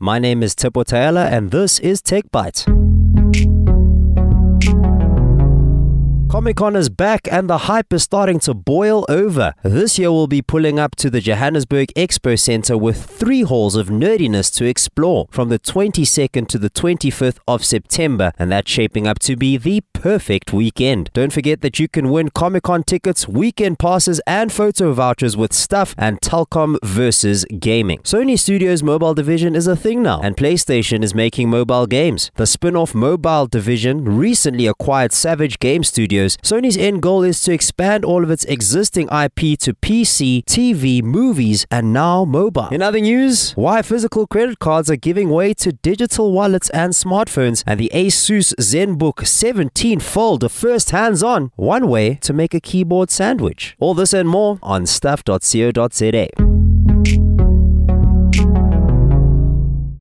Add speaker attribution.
Speaker 1: My name is Tipo Taela, and this is Tech Byte. Comic Con is back and the hype is starting to boil over. This year we'll be pulling up to the Johannesburg Expo Center with three halls of nerdiness to explore from the 22nd to the 25th of September, and that's shaping up to be the perfect weekend. Don't forget that you can win Comic Con tickets, weekend passes, and photo vouchers with stuff and Telkom versus gaming. Sony Studios mobile division is a thing now, and PlayStation is making mobile games. The spin off mobile division recently acquired Savage Game Studios Sony's end goal is to expand all of its existing IP to PC, TV, movies, and now mobile. In other news, why physical credit cards are giving way to digital wallets and smartphones, and the Asus ZenBook 17 Fold, the first hands on, one way to make a keyboard sandwich. All this and more on stuff.co.za.